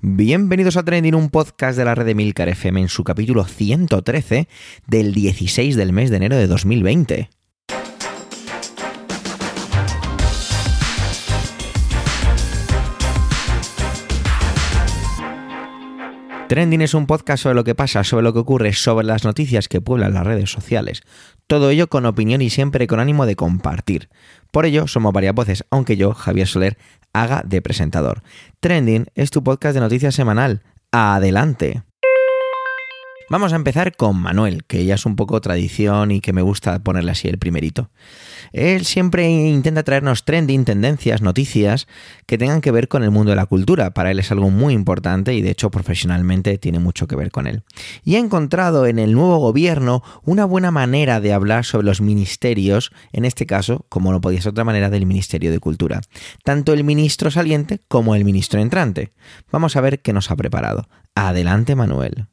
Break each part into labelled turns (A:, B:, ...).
A: Bienvenidos a Trending, un podcast de la red de Milcar FM en su capítulo 113 del 16 del mes de enero de 2020. Trending es un podcast sobre lo que pasa, sobre lo que ocurre, sobre las noticias que pueblan las redes sociales. Todo ello con opinión y siempre con ánimo de compartir. Por ello, somos varias voces, aunque yo, Javier Soler, haga de presentador. Trending es tu podcast de noticias semanal. Adelante. Vamos a empezar con Manuel, que ya es un poco tradición y que me gusta ponerle así el primerito. Él siempre intenta traernos trending, tendencias, noticias que tengan que ver con el mundo de la cultura. Para él es algo muy importante y de hecho profesionalmente tiene mucho que ver con él. Y ha encontrado en el nuevo gobierno una buena manera de hablar sobre los ministerios, en este caso, como no podía ser otra manera, del Ministerio de Cultura. Tanto el ministro saliente como el ministro entrante. Vamos a ver qué nos ha preparado. Adelante, Manuel.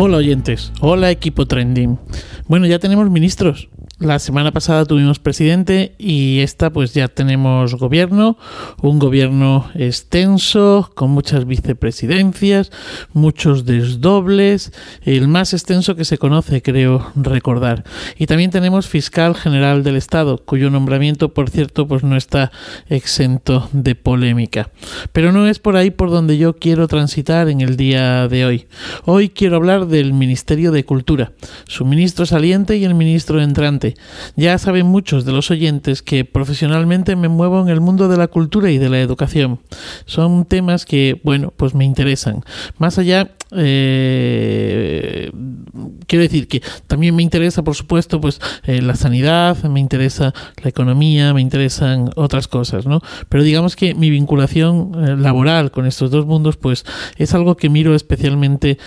B: Hola oyentes, hola equipo trending. Bueno, ya tenemos ministros. La semana pasada tuvimos presidente y esta pues ya tenemos gobierno, un gobierno extenso, con muchas vicepresidencias, muchos desdobles, el más extenso que se conoce, creo recordar. Y también tenemos fiscal general del Estado, cuyo nombramiento, por cierto, pues no está exento de polémica. Pero no es por ahí por donde yo quiero transitar en el día de hoy. Hoy quiero hablar del Ministerio de Cultura, su ministro saliente y el ministro entrante ya saben muchos de los oyentes que profesionalmente me muevo en el mundo de la cultura y de la educación. Son temas que, bueno, pues me interesan. Más allá, eh, quiero decir que también me interesa, por supuesto, pues eh, la sanidad, me interesa la economía, me interesan otras cosas, ¿no? Pero digamos que mi vinculación eh, laboral con estos dos mundos, pues es algo que miro especialmente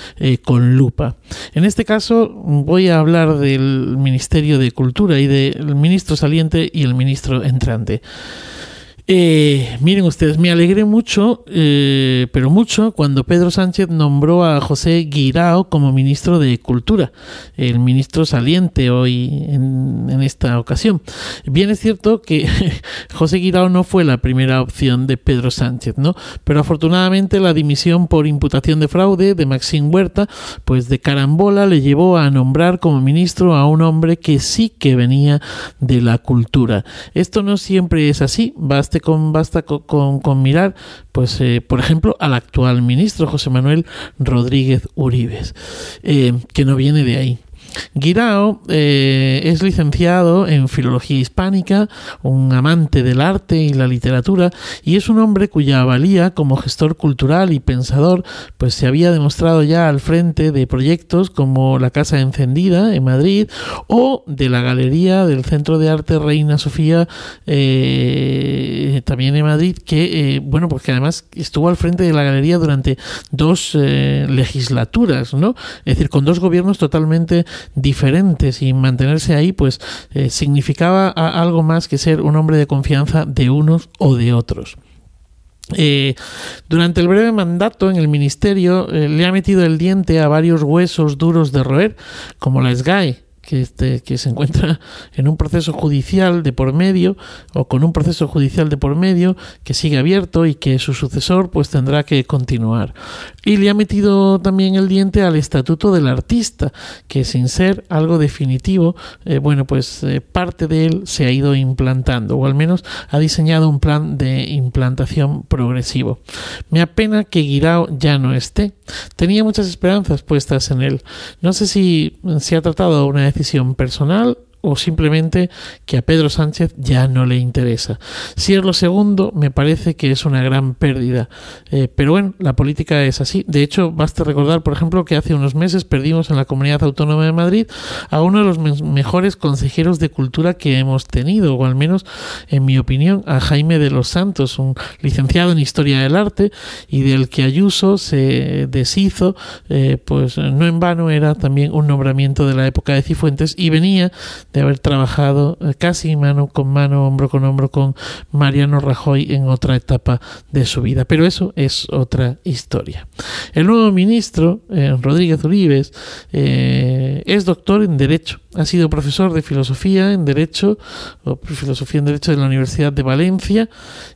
B: con lupa. En este caso voy a hablar del Ministerio de Cultura y del ministro saliente y el ministro entrante. Eh, miren ustedes, me alegré mucho, eh, pero mucho, cuando Pedro Sánchez nombró a José Guirao como ministro de Cultura, el ministro saliente hoy en, esta ocasión. Bien es cierto que José Guirao no fue la primera opción de Pedro Sánchez, ¿no? Pero afortunadamente la dimisión por imputación de fraude de Maxín Huerta, pues de carambola le llevó a nombrar como ministro a un hombre que sí que venía de la cultura. Esto no siempre es así, baste con, basta con, mirar, pues, eh, por ejemplo, al actual ministro José Manuel Rodríguez Uribes, eh, que no viene de ahí. Guirao eh, es licenciado en Filología Hispánica, un amante del arte y la literatura, y es un hombre cuya valía como gestor cultural y pensador pues se había demostrado ya al frente de proyectos como la Casa Encendida en Madrid o de la Galería del Centro de Arte Reina Sofía eh, también en Madrid, que eh, bueno, pues que además estuvo al frente de la galería durante dos legislaturas, ¿no? Es decir, con dos gobiernos totalmente diferentes y mantenerse ahí pues eh, significaba algo más que ser un hombre de confianza de unos o de otros. Eh, durante el breve mandato en el ministerio eh, le ha metido el diente a varios huesos duros de roer, como la SGAE, que, este, que se encuentra en un proceso judicial de por medio o con un proceso judicial de por medio que sigue abierto y que su sucesor pues tendrá que continuar. Y le ha metido también el diente al estatuto del artista, que sin ser algo definitivo, eh, bueno, pues eh, parte de él se ha ido implantando, o al menos ha diseñado un plan de implantación progresivo. Me apena que Guirao ya no esté. Tenía muchas esperanzas puestas en él. No sé si se ha tratado de una decisión personal o simplemente que a Pedro Sánchez ya no le interesa. Si es lo segundo, me parece que es una gran pérdida. Eh, pero bueno, la política es así. De hecho, basta recordar, por ejemplo, que hace unos meses perdimos en la Comunidad Autónoma de Madrid a uno de los mejores consejeros de cultura que hemos tenido, o al menos, en mi opinión, a Jaime de los Santos, un licenciado en Historia del Arte y del que Ayuso se deshizo, eh, pues no en vano era también un nombramiento de la época de Cifuentes y venía de haber trabajado eh, casi mano con mano, hombro con hombro con Mariano Rajoy en otra etapa de su vida. Pero eso es otra historia. El nuevo ministro, eh, Rodríguez Uribes, eh, es doctor en Derecho. Ha sido profesor de filosofía en Derecho, o filosofía en Derecho de la Universidad de Valencia,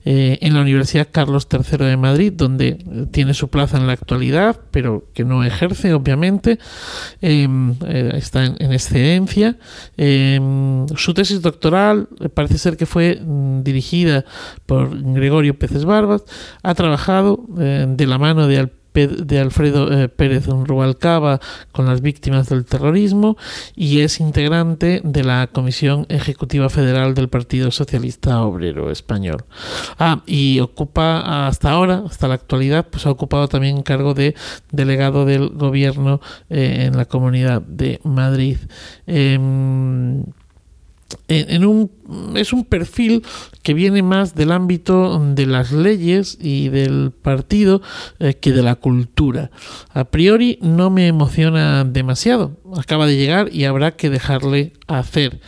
B: en la Universidad Carlos III de Madrid, donde tiene su plaza en la actualidad, pero que no ejerce, obviamente. Em, está en, excedencia. Em, su tesis doctoral parece ser que fue mm, dirigida por Gregorio Peces Barbas. Ha trabajado eh, de la mano de de Alfredo eh, Pérez Rubalcaba con las víctimas del terrorismo y es integrante de la Comisión Ejecutiva Federal del Partido Socialista Obrero Español. Ah, y ocupa hasta ahora, hasta la actualidad, pues ha ocupado también cargo de delegado del gobierno eh, en la Comunidad de Madrid. Em, en un, es un perfil que viene más del ámbito de las leyes y del partido eh, que de la cultura. A priori no me emociona demasiado. Acaba de llegar y habrá que dejarle hacer.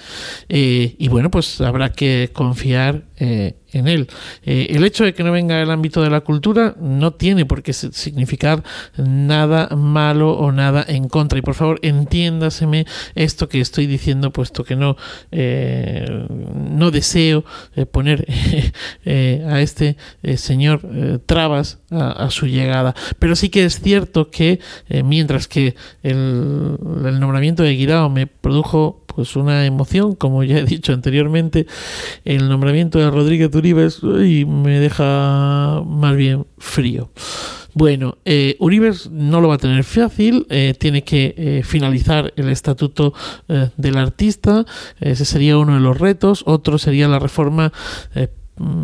B: Eh, y bueno, pues habrá que confiar eh, en él. el hecho de que no venga el ámbito de la cultura no tiene por qué significar nada malo o nada en contra. Y por favor, entiéndaseme esto que estoy diciendo, puesto que no, no deseo poner Eh, a este eh, señor eh, trabas a, su llegada. Pero sí que es cierto que mientras que el, nombramiento de Guirao me produjo pues una emoción, como ya he dicho anteriormente, el nombramiento de Rodríguez Uribes y me deja más bien frío. Bueno, eh, Uribes no lo va a tener fácil, eh, tiene que eh, finalizar el estatuto eh, del artista, ese sería uno de los retos, otro sería la reforma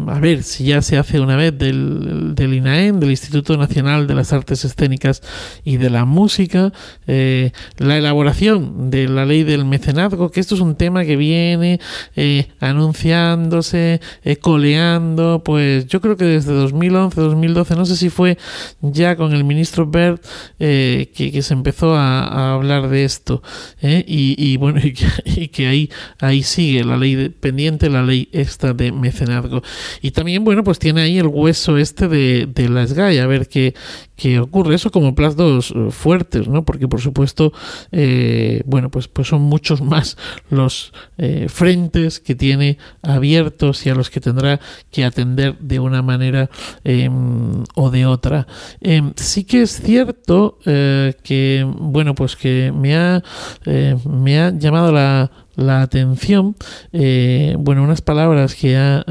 B: a ver si ya se hace una vez del, del INAEM, del Instituto Nacional de las Artes Escénicas y de la Música, eh, la elaboración de la ley del mecenazgo, que esto es un tema que viene eh, anunciándose, eh, coleando, pues yo creo que desde 2011, 2012, no sé si fue ya con el ministro Bert que, que, se empezó a, hablar de esto, y, y, bueno, y que, ahí, ahí sigue la ley pendiente, la ley esta de mecenazgo. Y también, bueno, pues tiene ahí el hueso este de, de la SGAI, a ver qué, qué ocurre. Eso como plazos eh, fuertes, ¿no? Porque, por supuesto, eh, bueno, pues, pues son muchos más los eh, frentes que tiene abiertos y a los que tendrá que atender de una manera em, o de otra. Em, sí que es cierto que, bueno, pues que me ha, me ha llamado la la atención, eh, bueno, unas palabras que ha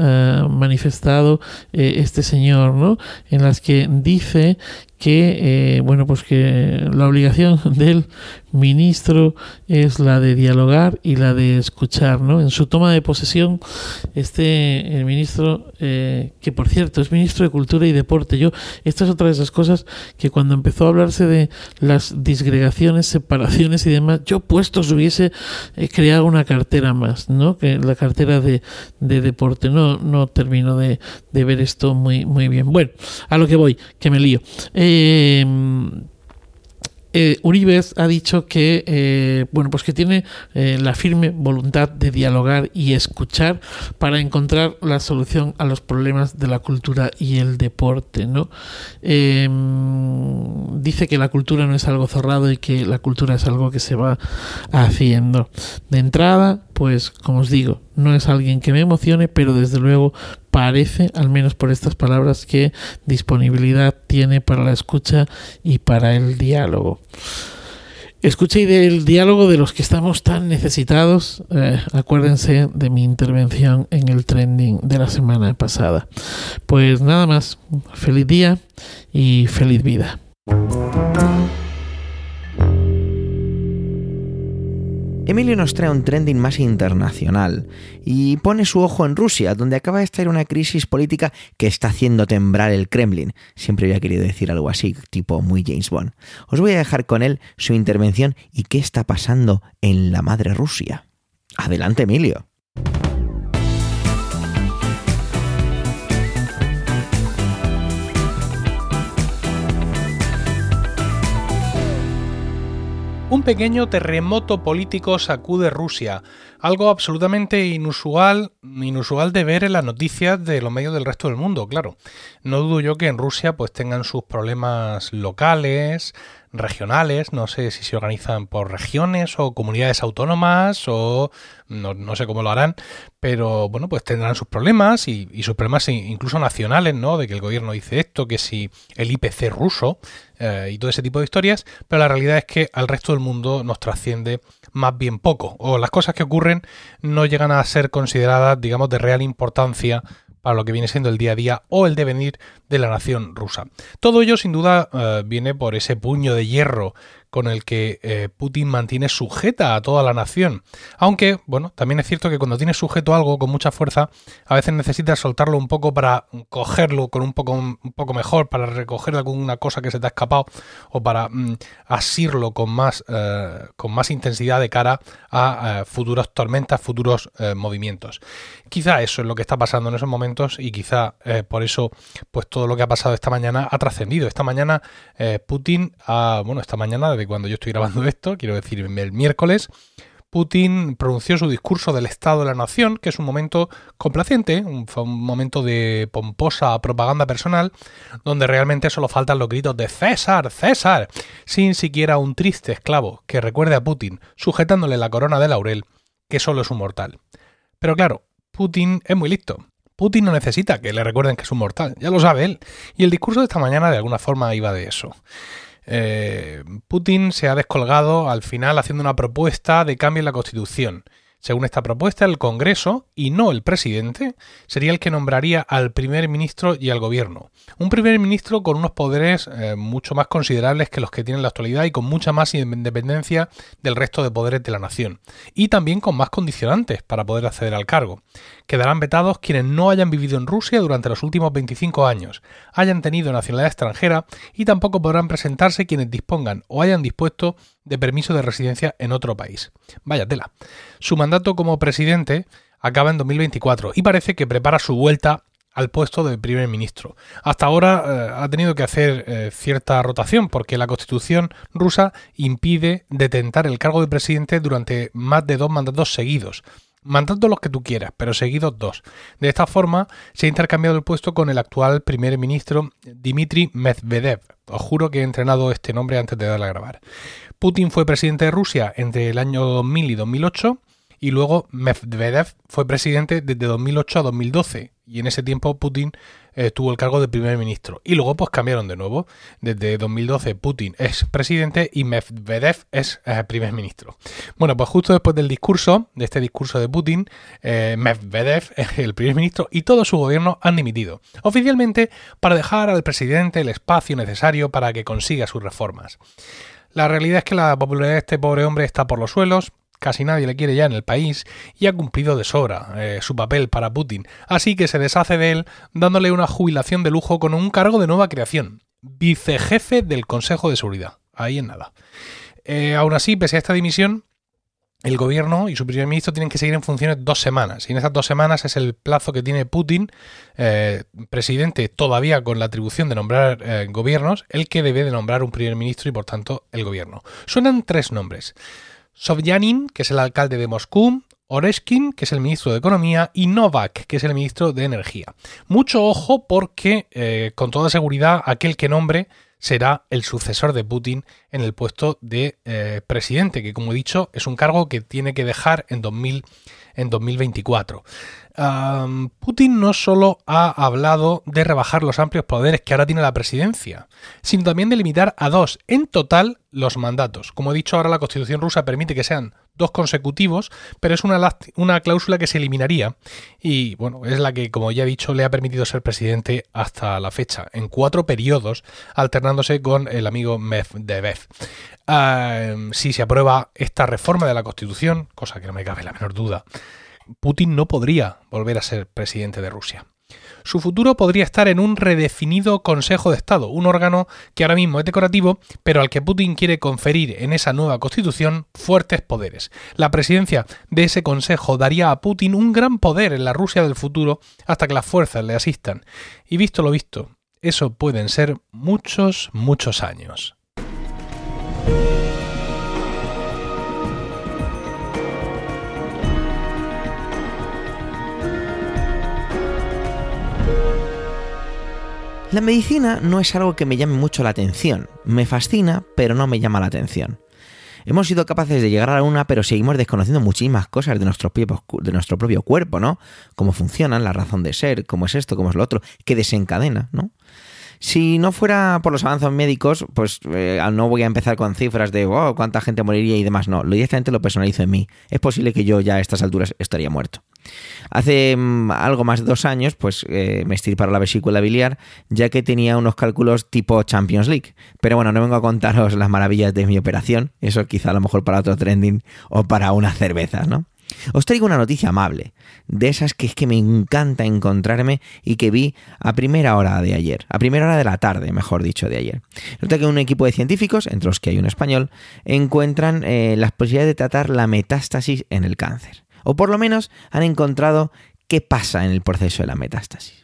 B: manifestado eh, este señor, ¿no? En las que dice que, bueno, pues que la obligación del ministro es la de dialogar y la de escuchar, ¿no? En su toma de posesión, este el ministro, eh, que por cierto es ministro de Cultura y Deporte, yo, esta es otra de esas cosas que cuando empezó a hablarse de las disgregaciones, separaciones y demás, yo puestos hubiese eh, creado una cartera más, ¿no? Que la cartera de, de deporte, no, no termino de, de ver esto muy, muy bien. Bueno, a lo que voy, que me lío. Eh, eh, Uribes ha dicho que eh, bueno pues que tiene eh, la firme voluntad de dialogar y escuchar para encontrar la solución a los problemas de la cultura y el deporte no em, dice que la cultura no es algo cerrado y que la cultura es algo que se va haciendo. De entrada pues como os digo no es alguien que me emocione pero desde luego parece, al menos por estas palabras, que disponibilidad tiene para la escucha y para el diálogo. Escucha y del diálogo de los que estamos tan necesitados, eh, acuérdense de mi intervención en el trending de la semana pasada. Pues nada más, feliz día y feliz vida.
A: Emilio nos trae un trending más internacional y pone su ojo en Rusia, donde acaba de estar una crisis política que está haciendo temblar el Kremlin. Siempre había querido decir algo así, tipo muy James Bond. Os voy a dejar con él su intervención y qué está pasando en la madre Rusia. Adelante, Emilio.
C: Un pequeño terremoto político sacude Rusia, algo absolutamente inusual, inusual de ver en las noticias de los medios del resto del mundo, claro. No dudo yo que en Rusia pues tengan sus problemas locales, regionales, no sé si se organizan por regiones o comunidades autónomas o no, sé cómo lo harán, pero bueno, pues tendrán sus problemas y, sus problemas incluso nacionales, ¿no? De que el gobierno dice esto, que si el IPC ruso eh, y todo ese tipo de historias, pero la realidad es que al resto del mundo nos trasciende más bien poco, o las cosas que ocurren no llegan a ser consideradas, digamos, de real importancia para lo que viene siendo el día a día o el devenir de la nación rusa. Todo ello sin duda eh, viene por ese puño de hierro con el que eh, Putin mantiene sujeta a toda la nación. Aunque, bueno, también es cierto que cuando tienes sujeto algo con mucha fuerza, a veces necesitas soltarlo un poco para cogerlo con un poco, un poco mejor, para recoger alguna cosa que se te ha escapado o para mm, asirlo con más, eh, con más intensidad de cara a eh, futuras tormentas, futuros movimientos. Quizá eso es lo que está pasando en esos momentos y quizá por eso pues todo lo que ha pasado esta mañana ha trascendido. Esta mañana Putin ha, bueno, esta mañana cuando yo estoy grabando esto, quiero decir el miércoles, Putin pronunció su discurso del Estado de la Nación, que es un momento complaciente, un, momento de pomposa propaganda personal, donde realmente solo faltan los gritos de César, César, sin siquiera un triste esclavo que recuerde a Putin, sujetándole la corona de laurel, que solo es un mortal. Pero claro, Putin es muy listo. Putin no necesita que le recuerden que es un mortal, ya lo sabe él. Y el discurso de esta mañana de alguna forma iba de eso. Eh, Putin se ha descolgado al final haciendo una propuesta de cambio en la Constitución. Según esta propuesta, el Congreso, y no el presidente, sería el que nombraría al primer ministro y al gobierno. Un primer ministro con unos poderes eh, mucho más considerables que los que tiene en la actualidad y con mucha más independencia del resto de poderes de la nación. Y también con más condicionantes para poder acceder al cargo. Quedarán vetados quienes no hayan vivido en Rusia durante los últimos 25 años, hayan tenido nacionalidad extranjera y tampoco podrán presentarse quienes dispongan o hayan dispuesto de permiso de residencia en otro país. Vaya tela. Su mandato como presidente acaba en 2024 y parece que prepara su vuelta al puesto de primer ministro. Hasta ahora eh, ha tenido que hacer eh, cierta rotación porque la constitución rusa impide detentar el cargo de presidente durante más de dos mandatos seguidos. Mandatos los que tú quieras, pero seguidos dos. De esta forma se ha intercambiado el puesto con el actual primer ministro Dmitry Medvedev. Os juro que he entrenado este nombre antes de darle a grabar. Putin fue presidente de Rusia entre el año 2000 y 2008 y luego Medvedev fue presidente desde 2008 a 2012 y en ese tiempo Putin tuvo el cargo de primer ministro. Y luego pues cambiaron de nuevo. Desde 2012 Putin es presidente y Medvedev es eh, primer ministro. Bueno pues justo después del discurso de este discurso de Putin eh, Medvedev el primer ministro y todo su gobierno han dimitido. Oficialmente para dejar al presidente el espacio necesario para que consiga sus reformas. La realidad es que la popularidad de este pobre hombre está por los suelos, casi nadie le quiere ya en el país y ha cumplido de sobra eh, su papel para Putin, así que se deshace de él dándole una jubilación de lujo con un cargo de nueva creación, vicejefe del Consejo de Seguridad. Ahí en nada. Eh, aún así, pese a esta dimisión, el gobierno y su primer ministro tienen que seguir en funciones dos semanas. Y en esas dos semanas es el plazo que tiene Putin, eh, presidente todavía con la atribución de nombrar eh, gobiernos, el que debe de nombrar un primer ministro y por tanto el gobierno. Suenan tres nombres. Sobyanin, que es el alcalde de Moscú, Oreshkin, que es el ministro de Economía, y Novak, que es el ministro de Energía. Mucho ojo porque, eh, con toda seguridad, aquel que nombre será el sucesor de Putin en el puesto de eh, presidente, que como he dicho es un cargo que tiene que dejar en, 2000, en 2024. Putin no solo ha hablado de rebajar los amplios poderes que ahora tiene la presidencia, sino también de limitar a dos en total los mandatos. Como he dicho, ahora la constitución rusa permite que sean dos consecutivos, pero es una, una cláusula que se eliminaría y, bueno, es la que, como ya he dicho, le ha permitido ser presidente hasta la fecha, en cuatro periodos, alternándose con el amigo Medvedev. si se aprueba esta reforma de la Constitución, cosa que no me cabe la menor duda, Putin no podría volver a ser presidente de Rusia. Su futuro podría estar en un redefinido Consejo de Estado, un órgano que ahora mismo es decorativo, pero al que Putin quiere conferir en esa nueva constitución fuertes poderes. La presidencia de ese Consejo daría a Putin un gran poder en la Rusia del futuro hasta que las fuerzas le asistan. Y visto lo visto, eso pueden ser muchos, muchos años.
A: La medicina no es algo que me llame mucho la atención. Me fascina, pero no me llama la atención. Hemos sido capaces de llegar a una, pero seguimos desconociendo muchísimas cosas de nuestro, propio, de nuestro propio cuerpo, ¿no? Cómo funcionan, la razón de ser, cómo es esto, cómo es lo otro, qué desencadena, ¿no? Si no fuera por los avances médicos, pues eh, no voy a empezar con cifras de oh, cuánta gente moriría y demás. No, lo directamente lo personalizo en mí. Es posible que yo ya a estas alturas estaría muerto. Hace mm, algo más de dos años, pues eh, me estirparon la vesícula biliar, ya que tenía unos cálculos tipo Champions League. Pero bueno, no vengo a contaros las maravillas de mi operación. Eso quizá a lo mejor para otro trending o para una cerveza, ¿no? Os traigo una noticia amable, de esas que es que me encanta encontrarme y que vi a primera hora de ayer, a primera hora de la tarde, mejor dicho, de ayer. Nota que un equipo de científicos, entre los que hay un español, encuentran eh, las posibilidades de tratar la metástasis en el cáncer. O por lo menos han encontrado qué pasa en el proceso de la metástasis.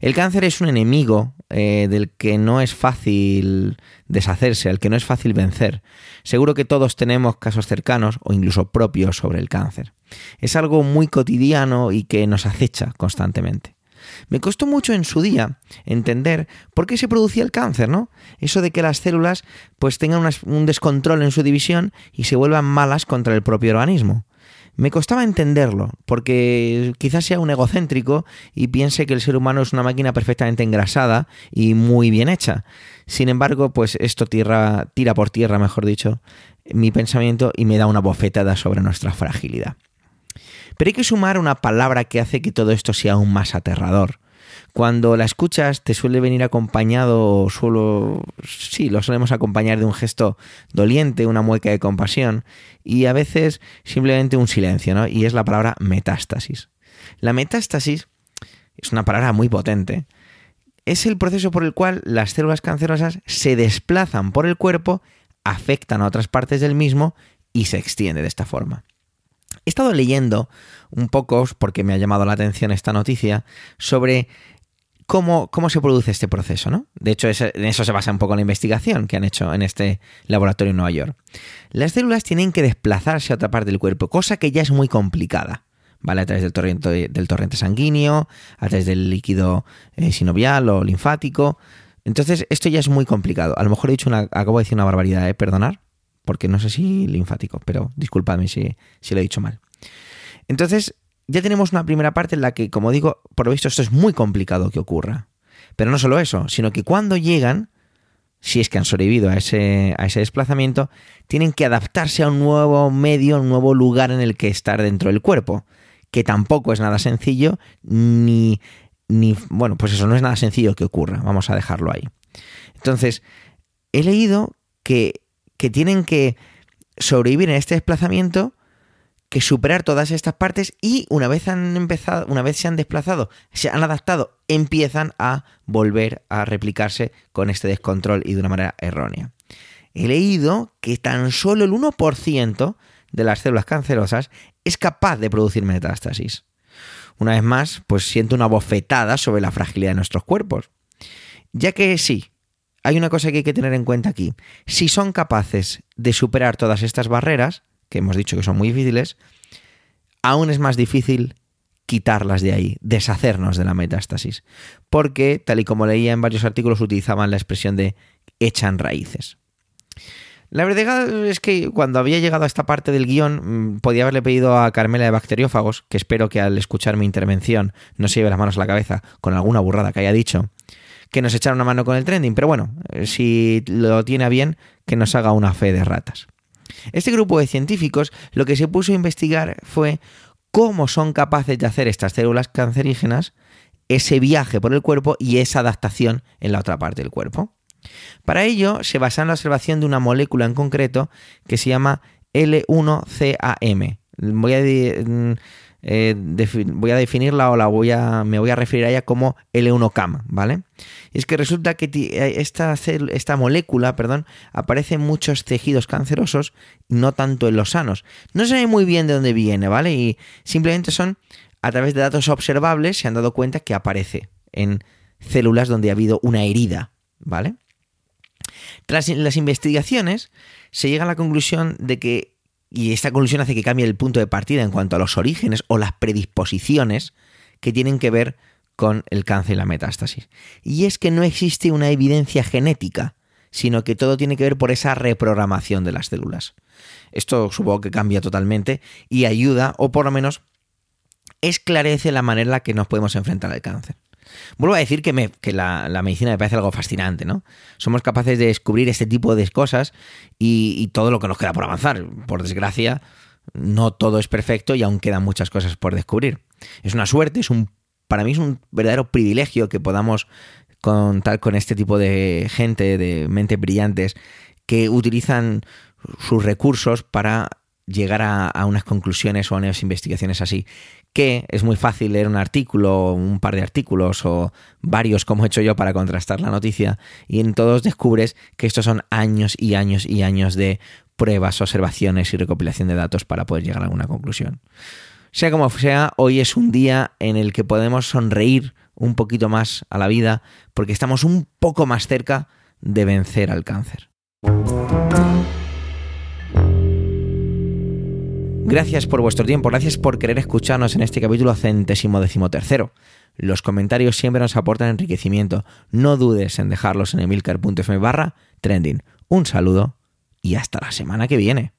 A: El cáncer es un enemigo eh, del que no es fácil deshacerse, al que no es fácil vencer. Seguro que todos tenemos casos cercanos o incluso propios sobre el cáncer. Es algo muy cotidiano y que nos acecha constantemente. Me costó mucho en su día entender por qué se producía el cáncer, ¿no? Eso de que las células pues tengan un descontrol en su división y se vuelvan malas contra el propio organismo. Me costaba entenderlo, porque quizás sea un egocéntrico y piense que el ser humano es una máquina perfectamente engrasada y muy bien hecha. Sin embargo, pues esto tira, tira por tierra, mejor dicho, mi pensamiento y me da una bofetada sobre nuestra fragilidad. Pero hay que sumar una palabra que hace que todo esto sea aún más aterrador. Cuando la escuchas te suele venir acompañado, solo, sí, lo solemos acompañar de un gesto doliente, una mueca de compasión y a veces simplemente un silencio, ¿no? Y es la palabra metástasis. La metástasis es una palabra muy potente. Es el proceso por el cual las células cancerosas se desplazan por el cuerpo, afectan a otras partes del mismo y se extiende de esta forma. He estado leyendo un poco, porque me ha llamado la atención esta noticia, sobre cómo, cómo se produce este proceso, ¿no? De hecho, en eso se basa un poco la investigación que han hecho en este laboratorio en Nueva York. Las células tienen que desplazarse a otra parte del cuerpo, cosa que ya es muy complicada. ¿Vale? A través del torrente, del torrente sanguíneo, a través del líquido eh, sinovial o linfático. Entonces, esto ya es muy complicado. A lo mejor he dicho una, acabo de decir una barbaridad, ¿eh? Perdonar porque no sé si linfático, pero disculpadme si, si lo he dicho mal. Entonces, ya tenemos una primera parte en la que, como digo, por lo visto esto es muy complicado que ocurra. Pero no solo eso, sino que cuando llegan, si es que han sobrevivido a ese, a ese desplazamiento, tienen que adaptarse a un nuevo medio, un nuevo lugar en el que estar dentro del cuerpo, que tampoco es nada sencillo, ni, ni, bueno, pues eso no es nada sencillo que ocurra, vamos a dejarlo ahí. Entonces, he leído que que tienen que sobrevivir en este desplazamiento, que superar todas estas partes y una vez han empezado, una vez se han desplazado, se han adaptado, empiezan a volver a replicarse con este descontrol y de una manera errónea. He leído que tan solo el 1% de las células cancerosas es capaz de producir metástasis. Una vez más, pues siento una bofetada sobre la fragilidad de nuestros cuerpos. Ya que sí, hay una cosa que hay que tener en cuenta aquí. Si son capaces de superar todas estas barreras, que hemos dicho que son muy difíciles, aún es más difícil quitarlas de ahí, deshacernos de la metástasis. Porque, tal y como leía en varios artículos, utilizaban la expresión de echan raíces. La verdad es que cuando había llegado a esta parte del guion, mm, podía haberle pedido a Carmela de Bacteriófagos, que espero que al escuchar mi intervención no se lleve las manos a la cabeza con alguna burrada que haya dicho, que nos echara una mano con el trending, pero bueno, eh, si lo tiene bien, que nos haga una fe de ratas. Este grupo de científicos lo que se puso a investigar fue cómo son capaces de hacer estas células cancerígenas ese viaje por el cuerpo y esa adaptación en la otra parte del cuerpo. Para ello se basa en la observación de una molécula en concreto que se llama L1CAM. Voy a mm, eh, voy a definirla o la voy a, me voy a referir a ella como L1CAM, ¿vale? Y es que resulta que eh, esta, esta molécula perdón, aparece en muchos tejidos cancerosos no tanto en los sanos. No se sabe muy bien de dónde viene, ¿vale? Y simplemente son, a través de datos observables, se han dado cuenta que aparece en células donde ha habido una herida, ¿vale? Tras las investigaciones, se llega a la conclusión de que y esta conclusión hace que cambie el punto de partida en cuanto a los orígenes o las predisposiciones que tienen que ver con el cáncer y la metástasis. Y es que no existe una evidencia genética, sino que todo tiene que ver por esa reprogramación de las células. Esto supongo que cambia totalmente y ayuda, o por lo menos esclarece la manera en la que nos podemos enfrentar al cáncer. Vuelvo a decir que, me, que la, medicina me parece algo fascinante, ¿no? Somos capaces de descubrir este tipo de cosas y, y, todo lo que nos queda por avanzar. Por desgracia, no todo es perfecto y aún quedan muchas cosas por descubrir. Es una suerte, es un, para mí es un verdadero privilegio que podamos contar con este tipo de gente, de mentes brillantes, que utilizan sus recursos para llegar a, unas conclusiones o a unas investigaciones así. Que es muy fácil leer un artículo, un par de artículos o varios como he hecho yo para contrastar la noticia y en todos descubres que estos son años y años y años de pruebas, observaciones y recopilación de datos para poder llegar a alguna conclusión. Sea como sea, hoy es un día en el que podemos sonreír un poquito más a la vida porque estamos un poco más cerca de vencer al cáncer. Gracias por vuestro tiempo, gracias por querer escucharnos en este capítulo centésimo decimotercero. Los comentarios siempre nos aportan enriquecimiento. No dudes en dejarlos en emilcar.fm barra trending. Un saludo y hasta la semana que viene.